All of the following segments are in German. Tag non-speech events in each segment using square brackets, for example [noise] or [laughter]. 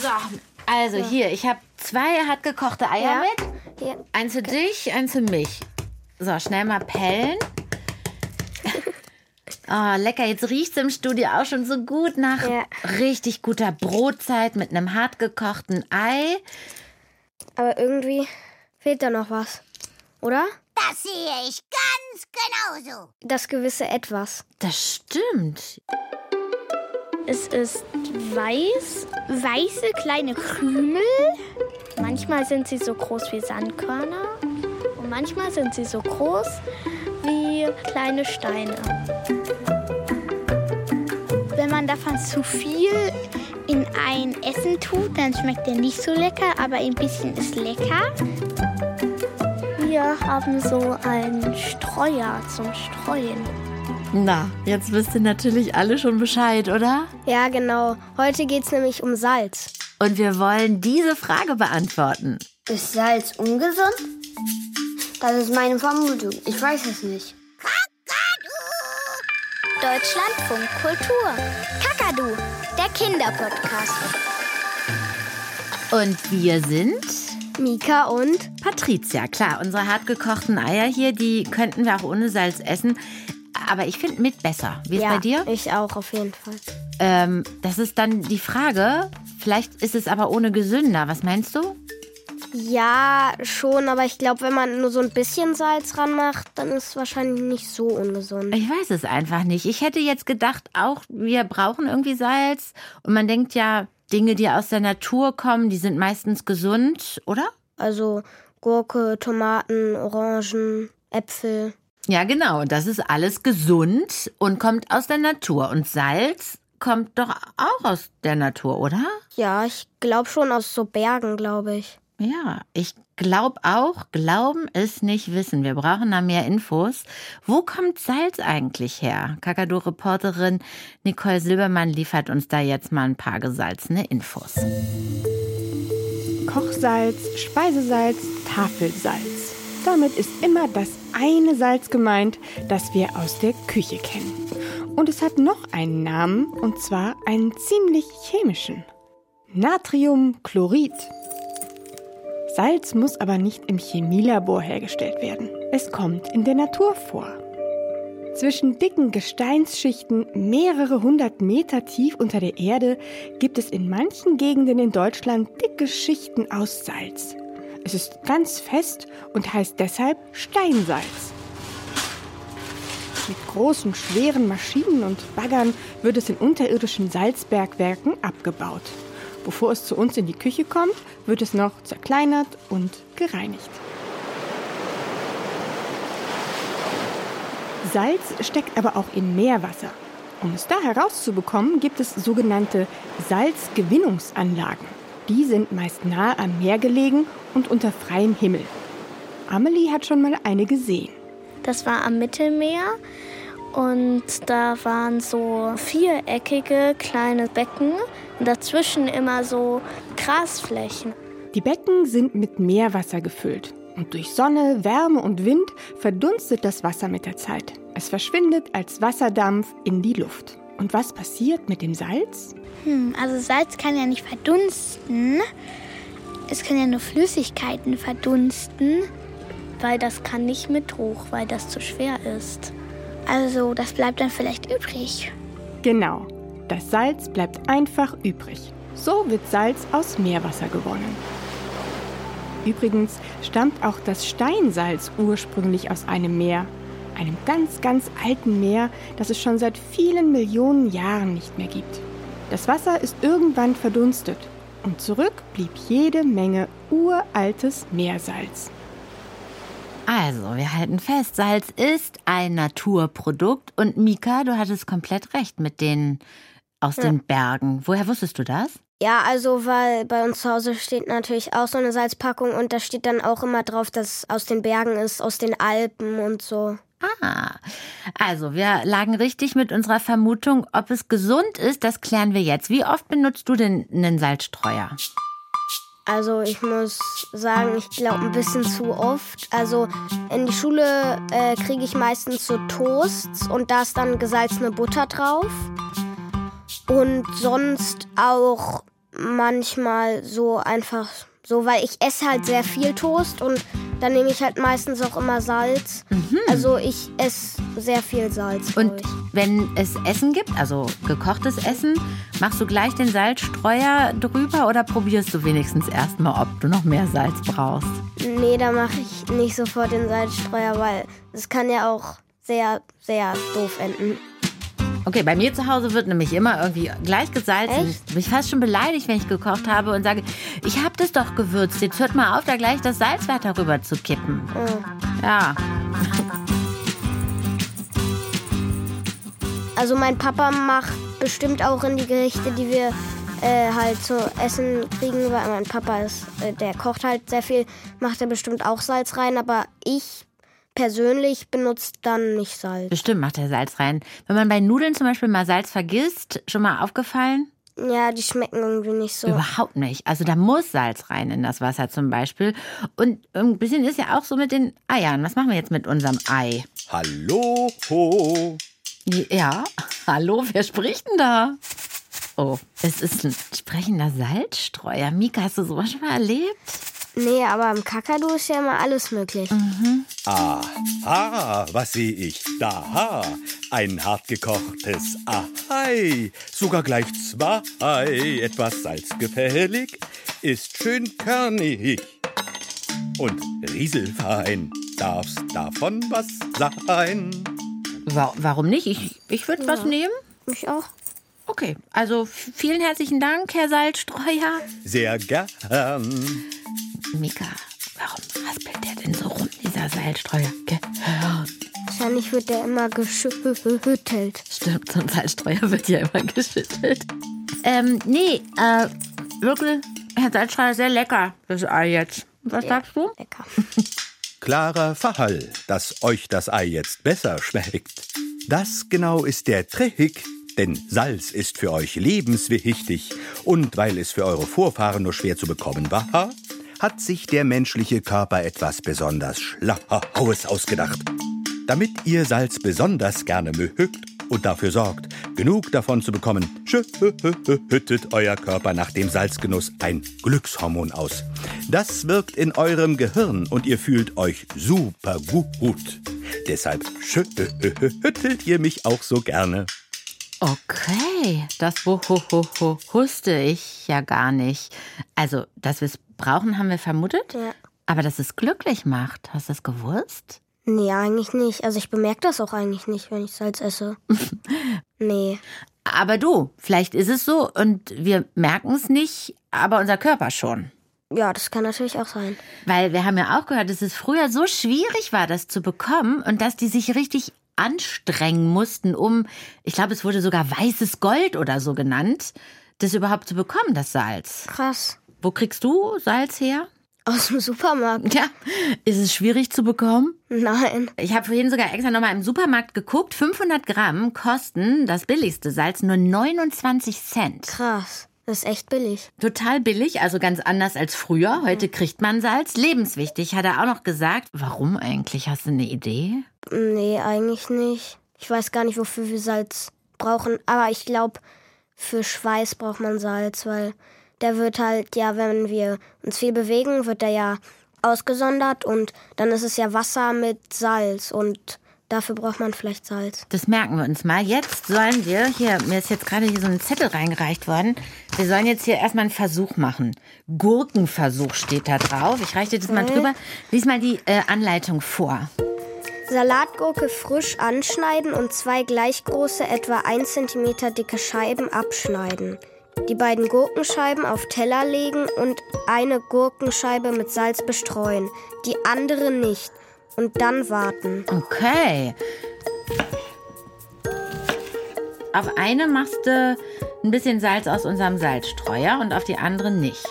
So, also hier, ich habe zwei hart gekochte Eier Ja. mit. Ja. Eins für dich, eins für mich. So, schnell mal pellen. [laughs] Oh, lecker. Jetzt riecht es im Studio auch schon so gut nach Ja. richtig guter Brotzeit mit einem hart gekochten Ei. Aber irgendwie fehlt da noch was. Oder? Das sehe ich ganz genauso. Das gewisse Etwas. Das stimmt. Es ist weiß, weiße kleine Krümel. Manchmal sind sie so groß wie Sandkörner und manchmal sind sie so groß wie kleine Steine. Wenn man davon zu viel in ein Essen tut, dann schmeckt er nicht so lecker, aber ein bisschen ist lecker. Wir haben so einen Streuer zum Streuen. Na, jetzt wisst ihr natürlich alle schon Bescheid, oder? Ja, genau. Heute geht's nämlich um Salz. Und wir wollen diese Frage beantworten. Ist Salz ungesund? Das ist meine Vermutung. Ich weiß es nicht. Deutschlandfunk Kultur. Kakadu, der Kinderpodcast. Und wir sind Mika und Patricia. Klar, unsere hart gekochten Eier hier, die könnten wir auch ohne Salz essen. Aber ich finde mit besser. Wie ist ja, bei dir? ich auch auf jeden Fall. Ähm, das ist dann die Frage. Vielleicht ist es aber ohne gesünder. Was meinst du? Ja, schon, aber ich glaube, wenn man nur so ein bisschen Salz ranmacht, dann ist es wahrscheinlich nicht so ungesund. Ich weiß es einfach nicht. Ich hätte jetzt gedacht, auch wir brauchen irgendwie Salz. Und man denkt ja, Dinge, die aus der Natur kommen, die sind meistens gesund, oder? Also Gurke, Tomaten, Orangen, Äpfel. Ja, genau. Das ist alles gesund und kommt aus der Natur. Und Salz kommt doch auch aus der Natur, oder? Ja, ich glaube schon aus so Bergen, glaube ich. Ja, ich glaube auch, glauben ist nicht wissen. Wir brauchen da mehr Infos. Wo kommt Salz eigentlich her? Kakadu-Reporterin Nicole Silbermann liefert uns da jetzt mal ein paar gesalzene Infos. Kochsalz, Speisesalz, Tafelsalz. Damit ist immer das eine Salz gemeint, das wir aus der Küche kennen. Und es hat noch einen Namen, und zwar einen ziemlich chemischen. Natriumchlorid. Salz muss aber nicht im Chemielabor hergestellt werden. Es kommt in der Natur vor. Zwischen dicken Gesteinsschichten mehrere hundert Meter tief unter der Erde gibt es in manchen Gegenden in Deutschland dicke Schichten aus Salz. Es ist ganz fest und heißt deshalb Steinsalz. Mit großen, schweren Maschinen und Baggern wird es in unterirdischen Salzbergwerken abgebaut. Bevor es zu uns in die Küche kommt, wird es noch zerkleinert und gereinigt. Salz steckt aber auch in Meerwasser. Um es da herauszubekommen, gibt es sogenannte Salzgewinnungsanlagen. Die sind meist nahe am Meer gelegen und unter freiem Himmel. Amelie hat schon mal eine gesehen. Das war am Mittelmeer und da waren so viereckige kleine Becken und dazwischen immer so Grasflächen. Die Becken sind mit Meerwasser gefüllt. Und durch Sonne, Wärme und Wind verdunstet das Wasser mit der Zeit. Es verschwindet als Wasserdampf in die Luft. Und was passiert mit dem Salz? Hm, also Salz kann ja nicht verdunsten. Es können ja nur Flüssigkeiten verdunsten, weil das kann nicht mit hoch, weil das zu schwer ist. Also das bleibt dann vielleicht übrig. Genau, das Salz bleibt einfach übrig. So wird Salz aus Meerwasser gewonnen. Übrigens stammt auch das Steinsalz ursprünglich aus einem Meer, einem ganz, ganz alten Meer, das es schon seit vielen Millionen Jahren nicht mehr gibt. Das Wasser ist irgendwann verdunstet und zurück blieb jede Menge uraltes Meersalz. Also, wir halten fest, Salz ist ein Naturprodukt. Und Mika, du hattest komplett recht mit den aus den Bergen. Woher wusstest du das? Ja, also weil bei uns zu Hause steht natürlich auch so eine Salzpackung und da steht dann auch immer drauf, dass es aus den Bergen ist, aus den Alpen und so. Ah, also wir lagen richtig mit unserer Vermutung. Ob es gesund ist, das klären wir jetzt. Wie oft benutzt du denn einen Salzstreuer? Also ich muss sagen, ich glaube ein bisschen zu oft. Also in die Schule äh, kriege ich meistens so Toasts und da ist dann gesalzene Butter drauf. Und sonst auch manchmal so einfach so, weil ich esse halt sehr viel Toast und dann nehme ich halt meistens auch immer Salz. Also ich esse sehr viel Salz. Und ich. wenn es Essen gibt, also gekochtes Essen, machst du gleich den Salzstreuer drüber oder probierst du wenigstens erstmal, ob du noch mehr Salz brauchst? Nee, da mache ich nicht sofort den Salzstreuer, weil es kann ja auch sehr, sehr doof enden. Okay, bei mir zu Hause wird nämlich immer irgendwie gleich gesalzen. Echt? Bin ich fast schon beleidigt, wenn ich gekocht habe und sage, ich habe das doch gewürzt. Jetzt hört mal auf, da gleich das Salz weiter rüber zu kippen. Ja, Also mein Papa macht bestimmt auch in die Gerichte, die wir äh, halt zu essen kriegen, weil mein Papa ist, äh, der kocht halt sehr viel, macht er bestimmt auch Salz rein, aber ich persönlich benutze dann nicht Salz. bestimmt macht er Salz rein. Wenn man bei Nudeln zum Beispiel mal Salz vergisst, schon mal aufgefallen? Ja, die schmecken irgendwie nicht so. Überhaupt nicht. Also da muss Salz rein in das Wasser zum Beispiel. Und ein bisschen ist ja auch so mit den Eiern. Was machen wir jetzt mit unserem Ei? Hallo, ho. Ja, hallo, wer spricht denn da? Oh, es ist ein sprechender Salzstreuer. Mika, hast du sowas schon mal erlebt? Nee, aber im Kakadu ist ja immer alles möglich. Aha, was sehe ich da? Ein hartgekochtes Ahai, sogar gleich zwei. Etwas salzgefällig, ist schön körnig und rieselfein. Darf's davon was sein? Wa warum nicht? Ich, ich würde was nehmen. Ich auch. Okay, also vielen herzlichen Dank, Herr Salzstreuer. Sehr gern. Mika, warum raspelt der denn so rum, dieser Salzstreuer? Gehirn. Wahrscheinlich wird der immer geschüttelt. Stimmt, so ein Salzstreuer wird ja immer geschüttelt. Ähm, nee, äh, wirklich, Herr Salzstreuer, sehr lecker, das Ei jetzt. Was sagst du? Lecker. [laughs] Klarer Fall, dass euch das Ei jetzt besser schmeckt. Das genau ist der Trick, denn Salz ist für euch lebenswichtig. Und weil es für eure Vorfahren nur schwer zu bekommen war, hat sich der menschliche Körper etwas besonders Schlaues ausgedacht. Damit ihr Salz besonders gerne mögt und dafür sorgt, genug davon zu bekommen, schüttet euer Körper nach dem Salzgenuss ein Glückshormon aus. Das wirkt in eurem Gehirn und ihr fühlt euch super gut. Deshalb schüttelt ihr mich auch so gerne. Okay, das wo, ho, ho, ho, wusste ich ja gar nicht. Also, dass wir es brauchen, haben wir vermutet. Ja. Aber dass es glücklich macht, hast du es gewusst? Nee, eigentlich nicht. Also ich bemerke das auch eigentlich nicht, wenn ich Salz esse. [laughs] nee. Aber du, vielleicht ist es so und wir merken es nicht, aber unser Körper schon. Ja, das kann natürlich auch sein. Weil wir haben ja auch gehört, dass es früher so schwierig war, das zu bekommen und dass die sich richtig anstrengen mussten, um, ich glaube, es wurde sogar weißes Gold oder so genannt, das überhaupt zu bekommen, das Salz. Krass. Wo kriegst du Salz her? Aus dem Supermarkt? Ja, ist es schwierig zu bekommen? Nein. Ich habe vorhin sogar extra nochmal im Supermarkt geguckt. 500 Gramm kosten das billigste Salz nur 29 Cent. Krass. Das ist echt billig. Total billig, also ganz anders als früher. Heute kriegt man Salz. Lebenswichtig, hat er auch noch gesagt. Warum eigentlich? Hast du eine Idee? Nee, eigentlich nicht. Ich weiß gar nicht, wofür wir Salz brauchen. Aber ich glaube, für Schweiß braucht man Salz, weil der wird halt, ja, wenn wir uns viel bewegen, wird der ja ausgesondert und dann ist es ja Wasser mit Salz und dafür braucht man vielleicht Salz. Das merken wir uns mal. Jetzt sollen wir, hier, mir ist jetzt gerade hier so ein Zettel reingereicht worden. Wir sollen jetzt hier erstmal einen Versuch machen. Gurkenversuch steht da drauf. Ich reiche dir das mal drüber. Lies mal die äh, Anleitung vor. Salatgurke frisch anschneiden und zwei gleich große, etwa 1 cm dicke Scheiben abschneiden. Die beiden Gurkenscheiben auf Teller legen und eine Gurkenscheibe mit Salz bestreuen, die andere nicht. Und dann warten. Okay. Auf eine machst du ein bisschen Salz aus unserem Salzstreuer und auf die andere nicht.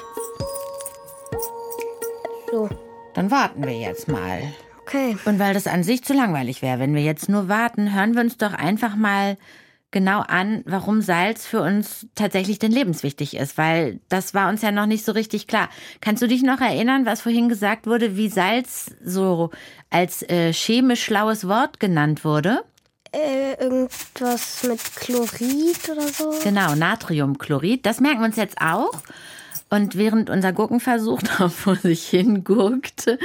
So, Dann warten wir jetzt mal. okay. Und weil das an sich zu langweilig wäre, wenn wir jetzt nur warten, hören wir uns doch einfach mal genau an, warum Salz für uns tatsächlich denn lebenswichtig ist, weil das war uns ja noch nicht so richtig klar. Kannst du dich noch erinnern, was vorhin gesagt wurde, wie Salz so als äh, chemisch schlaues Wort genannt wurde? Äh, irgendwas mit Chlorid oder so. Genau, Natriumchlorid. Das merken wir uns jetzt auch. Und während unser Gurkenversuch [laughs] da vor sich hin gurkt,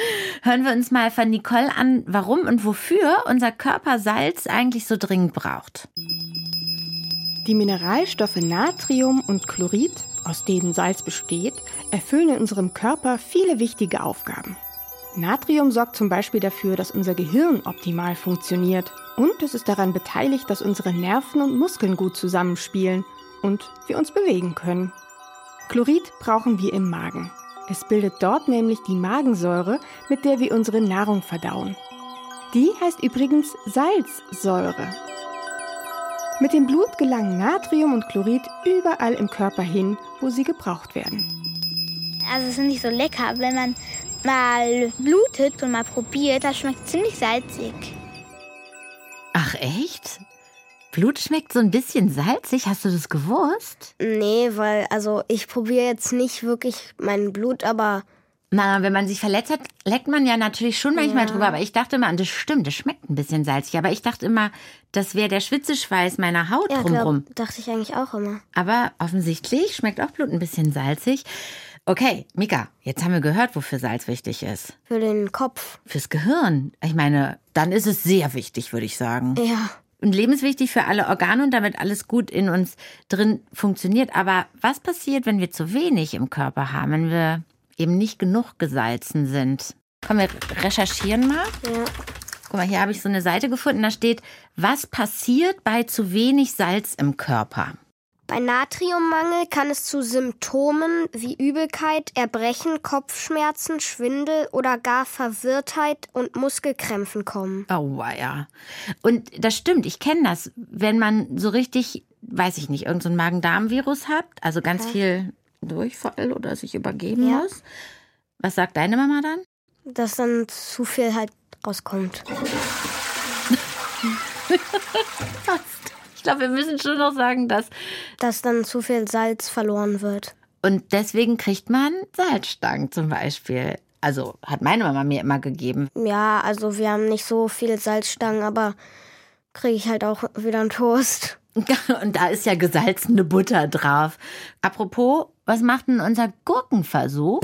hören wir uns mal von Nicole an, warum und wofür unser Körper Salz eigentlich so dringend braucht. Die Mineralstoffe Natrium und Chlorid, aus denen Salz besteht, erfüllen in unserem Körper viele wichtige Aufgaben. Natrium sorgt zum Beispiel dafür, dass unser Gehirn optimal funktioniert und es ist daran beteiligt, dass unsere Nerven und Muskeln gut zusammenspielen und wir uns bewegen können. Chlorid brauchen wir im Magen. Es bildet dort nämlich die Magensäure, mit der wir unsere Nahrung verdauen. Die heißt übrigens Salzsäure. Mit dem Blut gelangen Natrium und Chlorid überall im Körper hin, wo sie gebraucht werden. Also es ist nicht so lecker, wenn man mal blutet und mal probiert, das schmeckt ziemlich salzig. Ach echt? Blut schmeckt so ein bisschen salzig, hast du das gewusst? Nee, weil, also ich probiere jetzt nicht wirklich mein Blut, aber Na, wenn man sich verletzt hat, leckt man ja natürlich schon manchmal drüber, aber ich dachte immer, das stimmt, das schmeckt ein bisschen salzig, aber ich dachte immer, das wäre der Schwitzeschweiß meiner Haut ja, drumrum. glaub, dachte ich eigentlich auch immer. Aber offensichtlich schmeckt auch Blut ein bisschen salzig. Okay, Mika, jetzt haben wir gehört, wofür Salz wichtig ist. Für den Kopf. Fürs Gehirn. Ich meine, dann ist es sehr wichtig, würde ich sagen. Ja. Und lebenswichtig für alle Organe und damit alles gut in uns drin funktioniert. Aber was passiert, wenn wir zu wenig im Körper haben, wenn wir eben nicht genug gesalzen sind? Komm, wir recherchieren mal. Ja. Guck mal, hier habe ich so eine Seite gefunden, da steht, was passiert bei zu wenig Salz im Körper? Bei Natriummangel kann es zu Symptomen wie Übelkeit, Erbrechen, Kopfschmerzen, Schwindel oder gar Verwirrtheit und Muskelkrämpfen kommen. Oh, ja. Und das stimmt, ich kenne das. Wenn man so richtig, weiß ich nicht, irgendein so Magen-Darm-Virus hat, also ganz viel Durchfall oder sich übergeben Ja. muss. Was sagt deine Mama dann? Dass dann zu viel halt rauskommt. [laughs] Ich glaube, wir müssen schon noch sagen, dass. Dass dann zu viel Salz verloren wird. Und deswegen kriegt man Salzstangen zum Beispiel. Also hat meine Mama mir immer gegeben. Ja, also wir haben nicht so viele Salzstangen, aber kriege ich halt auch wieder einen Toast. [laughs] Und da ist ja gesalzene Butter drauf. Apropos, was macht denn unser Gurkenversuch?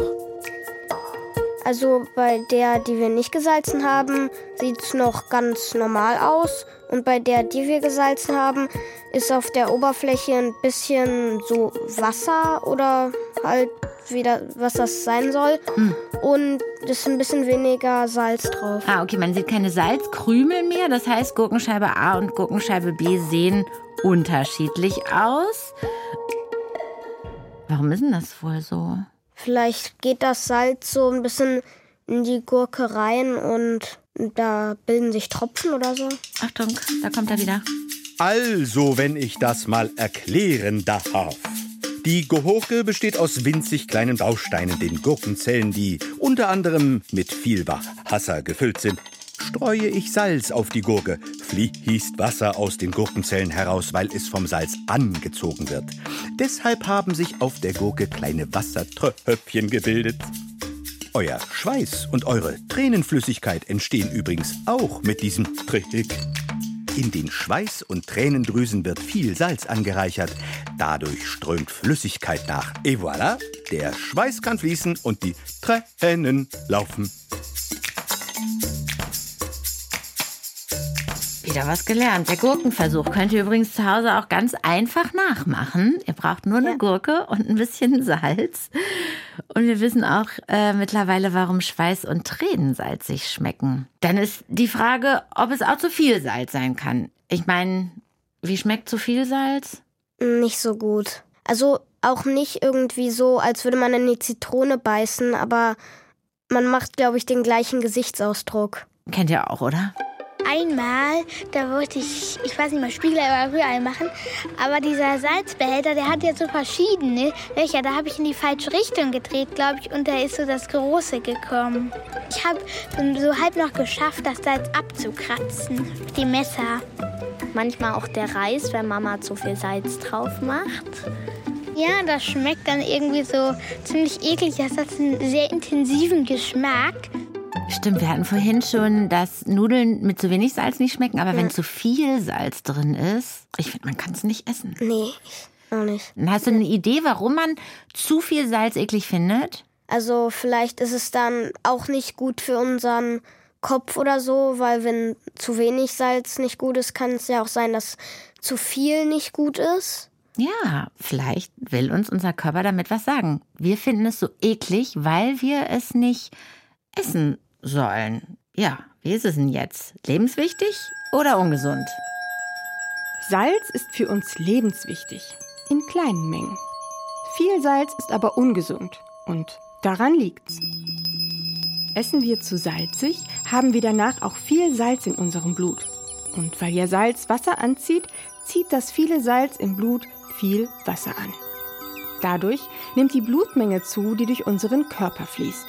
Also bei der, die wir nicht gesalzen haben, sieht es noch ganz normal aus. Und bei der, die wir gesalzen haben, ist auf der Oberfläche ein bisschen so Wasser oder halt wieder, was das sein soll. Und ist ein bisschen weniger Salz drauf. Ah, okay, man sieht keine Salzkrümel mehr. Das heißt, Gurkenscheibe A und Gurkenscheibe B sehen unterschiedlich aus. Warum ist denn das wohl so? Vielleicht geht das Salz so ein bisschen in die Gurke rein und da bilden sich Tropfen oder so. Achtung, da kommt er wieder. Also, wenn ich das mal erklären darf. Die Gehurke besteht aus winzig kleinen Bausteinen, den Gurkenzellen, die unter anderem mit viel Wasser gefüllt sind. Streue ich Salz auf die Gurke, fließt Wasser aus den Gurkenzellen heraus, weil es vom Salz angezogen wird. Deshalb haben sich auf der Gurke kleine Wassertröpfchen gebildet. Euer Schweiß und eure Tränenflüssigkeit entstehen übrigens auch mit diesem Trick. In den Schweiß- und Tränendrüsen wird viel Salz angereichert. Dadurch strömt Flüssigkeit nach. Et voilà, der Schweiß kann fließen und die Tränen laufen. Wieder was gelernt. Der Gurkenversuch könnt ihr übrigens zu Hause auch ganz einfach nachmachen. Ihr braucht nur eine Gurke und ein bisschen Salz. Und wir wissen auch äh, mittlerweile, warum Schweiß und Tränen salzig schmecken. Dann ist die Frage, ob es auch zu viel Salz sein kann. Ich meine, wie schmeckt zu viel Salz? Nicht so gut. Also auch nicht irgendwie so, als würde man in die Zitrone beißen, aber man macht, glaube ich, den gleichen Gesichtsausdruck. Kennt ihr auch, oder? Einmal, da wollte ich, ich weiß nicht mehr, Spiegel oder Rührei machen, aber dieser Salzbehälter, der hat jetzt so verschiedene Löcher. Da habe ich in die falsche Richtung gedreht, glaube ich, und da ist so das Große gekommen. Ich habe so halb noch geschafft, das Salz abzukratzen mit dem Messer. Manchmal auch der Reis, wenn Mama zu viel Salz drauf macht. Ja, das schmeckt dann irgendwie so ziemlich eklig. Das hat einen sehr intensiven Geschmack. Stimmt, wir hatten vorhin schon, dass Nudeln mit zu wenig Salz nicht schmecken, aber wenn zu viel Salz drin ist, ich finde, man kann es nicht essen. Nee, auch nicht. Hast du eine Idee, warum man zu viel Salz eklig findet? Also vielleicht ist es dann auch nicht gut für unseren Kopf oder so, weil wenn zu wenig Salz nicht gut ist, kann es ja auch sein, dass zu viel nicht gut ist. Ja, vielleicht will uns unser Körper damit was sagen. Wir finden es so eklig, weil wir es nicht essen sollen. Ja, wie ist es denn jetzt? Lebenswichtig oder ungesund? Salz ist für uns lebenswichtig, in kleinen Mengen. Viel Salz ist aber ungesund und daran liegt's. Essen wir zu salzig, haben wir danach auch viel Salz in unserem Blut. Und weil ja Salz Wasser anzieht, zieht das viele Salz im Blut viel Wasser an. Dadurch nimmt die Blutmenge zu, die durch unseren Körper fließt.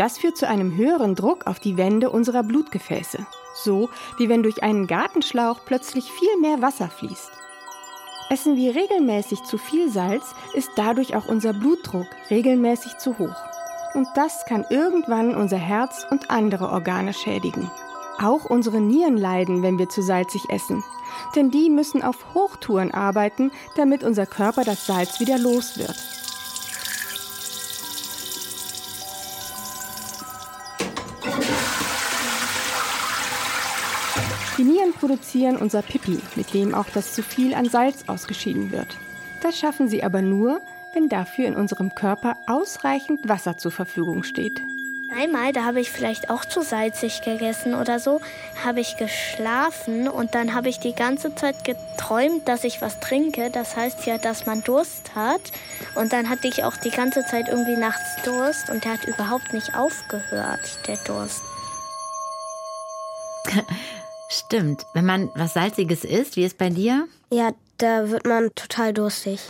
Das führt zu einem höheren Druck auf die Wände unserer Blutgefäße, so wie wenn durch einen Gartenschlauch plötzlich viel mehr Wasser fließt. Essen wir regelmäßig zu viel Salz, ist dadurch auch unser Blutdruck regelmäßig zu hoch. Und das kann irgendwann unser Herz und andere Organe schädigen. Auch unsere Nieren leiden, wenn wir zu salzig essen. Denn die müssen auf Hochtouren arbeiten, damit unser Körper das Salz wieder los wird. Produzieren unser Pipi, mit dem auch das zu viel an Salz ausgeschieden wird. Das schaffen sie aber nur, wenn dafür in unserem Körper ausreichend Wasser zur Verfügung steht. Einmal, da habe ich vielleicht auch zu salzig gegessen oder so, habe ich geschlafen und dann habe ich die ganze Zeit geträumt, dass ich was trinke. Das heißt ja, dass man Durst hat. Und dann hatte ich auch die ganze Zeit irgendwie nachts Durst und der hat überhaupt nicht aufgehört, der Durst. [laughs] Stimmt. Wenn man was Salziges isst, wie ist bei dir? Ja, da wird man total durstig.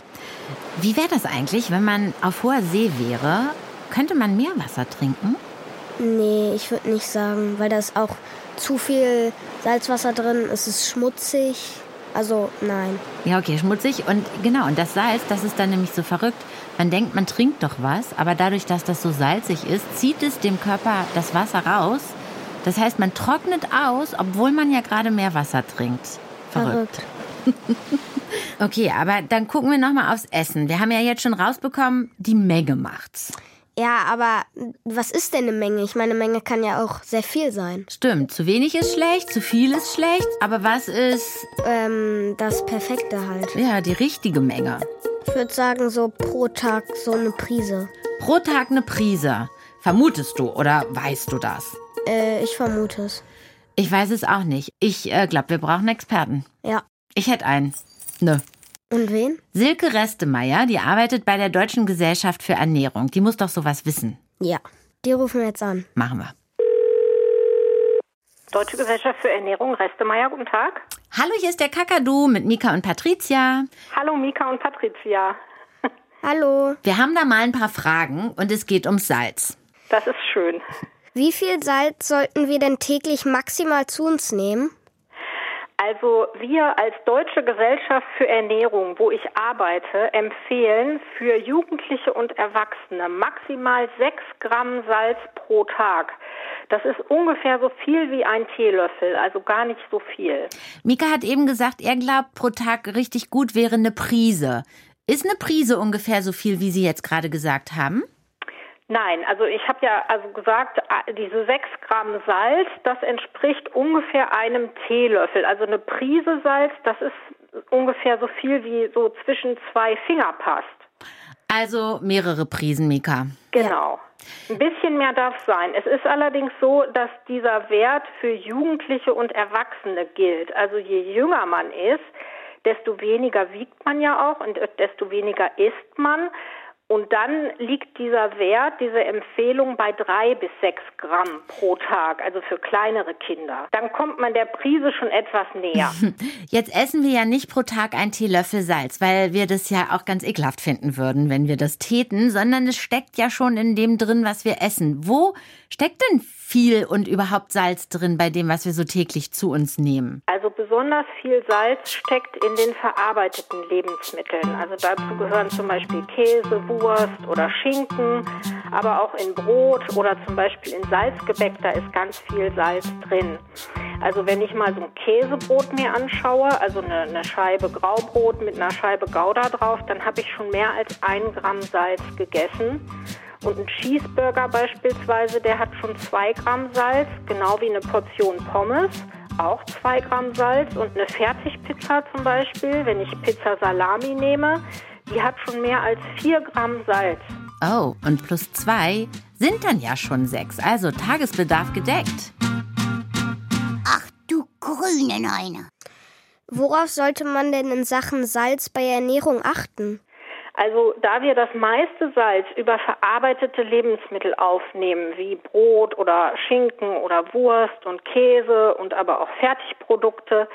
Wie wäre das eigentlich, wenn man auf hoher See wäre? Könnte man Meerwasser trinken? Nee, ich würde nicht sagen, weil da ist auch zu viel Salzwasser drin, es ist schmutzig. Also nein. Ja, okay, schmutzig. Und genau, und das Salz, das ist dann nämlich so verrückt. Man denkt, man trinkt doch was, aber dadurch, dass das so salzig ist, zieht es dem Körper das Wasser raus. Das heißt, man trocknet aus, obwohl man ja gerade mehr Wasser trinkt. Verrückt. [laughs] okay, aber dann gucken wir noch mal aufs Essen. Wir haben ja jetzt schon rausbekommen, die Menge macht's. Ja, aber was ist denn eine Menge? Ich meine, eine Menge kann ja auch sehr viel sein. Stimmt, zu wenig ist schlecht, zu viel ist schlecht, aber was ist Ähm, das Perfekte halt. ja die richtige Menge? Ich würde sagen, so pro Tag so eine Prise. Pro Tag eine Prise. Vermutest du oder weißt du das? Äh, ich vermute es. Ich weiß es auch nicht. Ich äh, glaube, wir brauchen Experten. Ja. Ich hätte einen. Nö. Und wen? Silke Restemeier, die arbeitet bei der Deutschen Gesellschaft für Ernährung. Die muss doch sowas wissen. Ja. Die rufen wir jetzt an. Machen wir. Deutsche Gesellschaft für Ernährung, Restemeier, guten Tag. Hallo, hier ist der Kakadu mit Mika und Patricia. Hallo Mika und Patricia. Hallo. Wir haben da mal ein paar Fragen und es geht ums Salz. Das ist schön. Wie viel Salz sollten wir denn täglich maximal zu uns nehmen? Also wir als Deutsche Gesellschaft für Ernährung, wo ich arbeite, empfehlen für Jugendliche und Erwachsene maximal 6 Gramm Salz pro Tag. Das ist ungefähr so viel wie ein Teelöffel, also gar nicht so viel. Mika hat eben gesagt, er glaubt, pro Tag richtig gut wäre eine Prise. Ist eine Prise ungefähr so viel, wie Sie jetzt gerade gesagt haben? Nein, also ich habe ja also gesagt, diese 6 Gramm Salz, das entspricht ungefähr einem Teelöffel. Also eine Prise Salz, das ist ungefähr so viel wie so zwischen zwei Finger passt. Also mehrere Prisen, Mika. Genau. Ein bisschen mehr darf sein. Es ist allerdings so, dass dieser Wert für Jugendliche und Erwachsene gilt. Also je jünger man ist, desto weniger wiegt man ja auch und desto weniger isst man. Und dann liegt dieser Wert, diese Empfehlung bei drei bis sechs Gramm pro Tag, also für kleinere Kinder. Dann kommt man der Prise schon etwas näher. [laughs] Jetzt essen wir ja nicht pro Tag einen Teelöffel Salz, weil wir das ja auch ganz ekelhaft finden würden, wenn wir das täten, sondern es steckt ja schon in dem drin, was wir essen. Wo steckt denn viel und überhaupt Salz drin bei dem, was wir so täglich zu uns nehmen? Also besonders viel Salz steckt in den verarbeiteten Lebensmitteln. Also dazu gehören zum Beispiel Käse, Wurst oder Schinken, aber auch in Brot oder zum Beispiel in Salzgebäck, da ist ganz viel Salz drin. Also wenn ich mal so ein Käsebrot mir anschaue, also eine, eine Scheibe Graubrot mit einer Scheibe Gouda drauf, dann habe ich schon mehr als ein Gramm Salz gegessen. Und ein Cheeseburger beispielsweise, der hat schon zwei Gramm Salz, genau wie eine Portion Pommes, auch zwei Gramm Salz. Und eine Fertigpizza zum Beispiel, wenn ich Pizza Salami nehme, die hat schon mehr als vier Gramm Salz. Oh, und plus zwei sind dann ja schon sechs, also Tagesbedarf gedeckt. Ach du grüne Neune. Worauf sollte man denn in Sachen Salz bei Ernährung achten? Also da wir das meiste Salz über verarbeitete Lebensmittel aufnehmen, wie Brot oder Schinken oder Wurst und Käse und aber auch Fertigprodukte,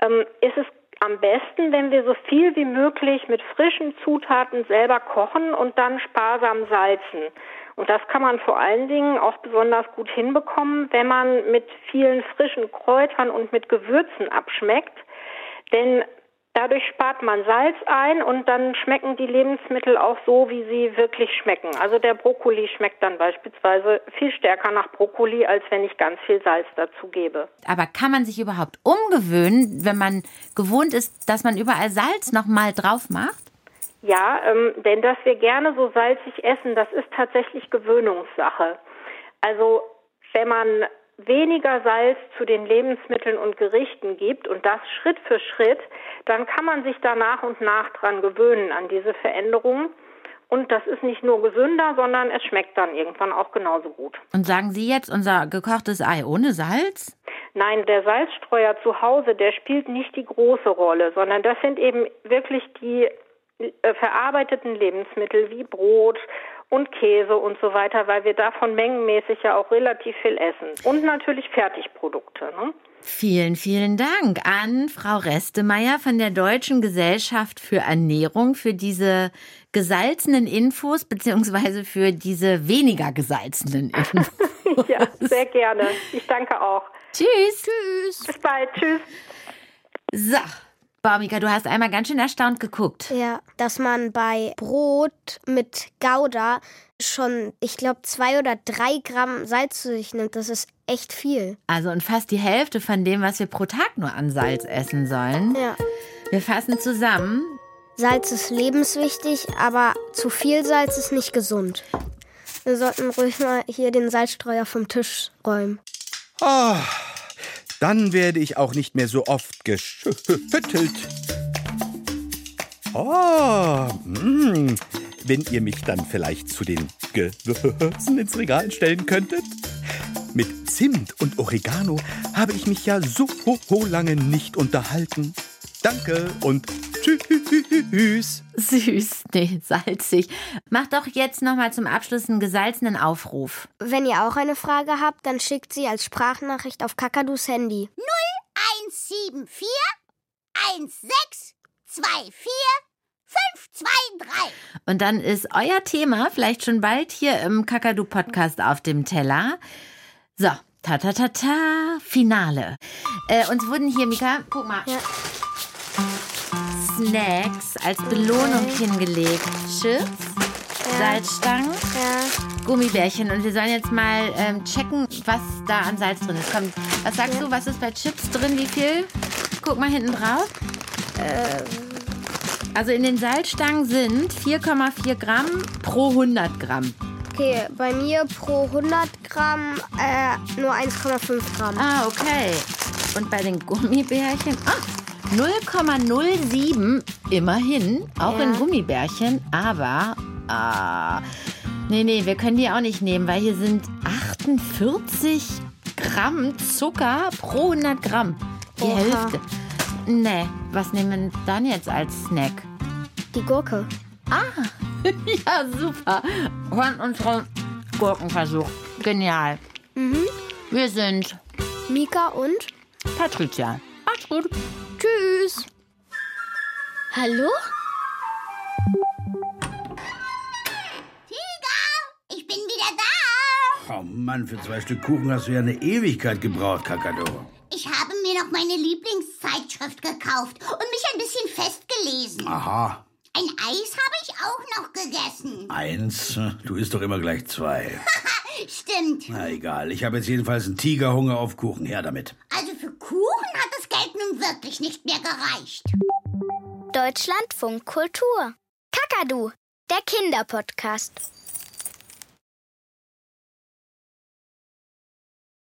ähm, ist es am besten, wenn wir so viel wie möglich mit frischen Zutaten selber kochen und dann sparsam salzen. Und das kann man vor allen Dingen auch besonders gut hinbekommen, wenn man mit vielen frischen Kräutern und mit Gewürzen abschmeckt. Denn Dadurch spart man Salz ein und dann schmecken die Lebensmittel auch so, wie sie wirklich schmecken. Also der Brokkoli schmeckt dann beispielsweise viel stärker nach Brokkoli, als wenn ich ganz viel Salz dazu gebe. Aber kann man sich überhaupt umgewöhnen, wenn man gewohnt ist, dass man überall Salz nochmal drauf macht? Ja, ähm, denn dass wir gerne so salzig essen, das ist tatsächlich Gewöhnungssache. Also wenn man weniger Salz zu den Lebensmitteln und Gerichten gibt und das Schritt für Schritt, dann kann man sich da nach und nach dran gewöhnen an diese Veränderungen. Und das ist nicht nur gesünder, sondern es schmeckt dann irgendwann auch genauso gut. Und sagen Sie jetzt unser gekochtes Ei ohne Salz? Nein, der Salzstreuer zu Hause, der spielt nicht die große Rolle, sondern das sind eben wirklich die äh, verarbeiteten Lebensmittel wie Brot und Käse und so weiter, weil wir davon mengenmäßig ja auch relativ viel essen. Und natürlich Fertigprodukte. Ne? Vielen, vielen Dank an Frau Restemeier von der Deutschen Gesellschaft für Ernährung für diese gesalzenen Infos beziehungsweise für diese weniger gesalzenen Infos. [laughs] ja, sehr gerne. Ich danke auch. Tschüss. Tschüss. Bis bald. Tschüss. So. Baumika, du hast einmal ganz schön erstaunt geguckt. Ja, dass man bei Brot mit Gouda schon, ich glaube, zwei oder drei Gramm Salz zu sich nimmt. Das ist echt viel. Also und fast die Hälfte von dem, was wir pro Tag nur an Salz essen sollen. Ja. Wir fassen zusammen. Salz ist lebenswichtig, aber zu viel Salz ist nicht gesund. Wir sollten ruhig mal hier den Salzstreuer vom Tisch räumen. Oh, dann werde ich auch nicht mehr so oft geschüttelt. Oh, mh, wenn ihr mich dann vielleicht zu den Gewürzen ins Regal stellen könntet. Mit Zimt und Oregano habe ich mich ja so lange nicht unterhalten. Danke und tschüss. Süß, nee, salzig. Mach doch jetzt nochmal zum Abschluss einen gesalzenen Aufruf. Wenn ihr auch eine Frage habt, dann schickt sie als Sprachnachricht auf Kakadus Handy. 0174 1624 523. Und dann ist euer Thema vielleicht schon bald hier im Kakadu-Podcast auf dem Teller. So, ta ta ta ta, Finale. Äh, uns wurden hier, Mika, guck mal. Ja. Snacks als Belohnung hingelegt. Chips, Salzstangen. Gummibärchen. Und wir sollen jetzt mal ähm, checken, was da an Salz drin ist. Komm, was sagst du, was ist bei Chips drin? Wie viel? Guck mal hinten drauf. Also in den Salzstangen sind 4,4 Gramm pro 100 Gramm. Okay, bei mir pro 100 Gramm äh, nur 1,5 Gramm. Ah, okay. Und bei den Gummibärchen, ah, 0,07 immerhin, auch Ja. in Gummibärchen, aber, ah, nee, nee, wir können die auch nicht nehmen, weil hier sind 48 Gramm Zucker pro 100 Gramm. Die Oha. Hälfte. Nee, was nehmen wir dann jetzt als Snack? Die Gurke. [laughs] Ja, super. Von unserem Gurkenversuch. Genial. Wir sind Mika und Patricia. Macht's gut. Tschüss. Hallo? Tiger, ich bin wieder da. Oh Mann, für zwei Stück Kuchen hast du ja eine Ewigkeit gebraucht, Kakado. Ich habe mir noch meine Lieblingszeitschrift gekauft und mich ein bisschen festgelesen. Aha. Ein Eis habe ich auch noch gegessen. Eins? Du isst doch immer gleich zwei. [laughs] Stimmt. Na egal, ich habe jetzt jedenfalls einen Tigerhunger auf Kuchen. Her damit. Also für Kuchen hat das Geld nun wirklich nicht mehr gereicht. Deutschlandfunk Kultur. Kakadu, der Kinderpodcast.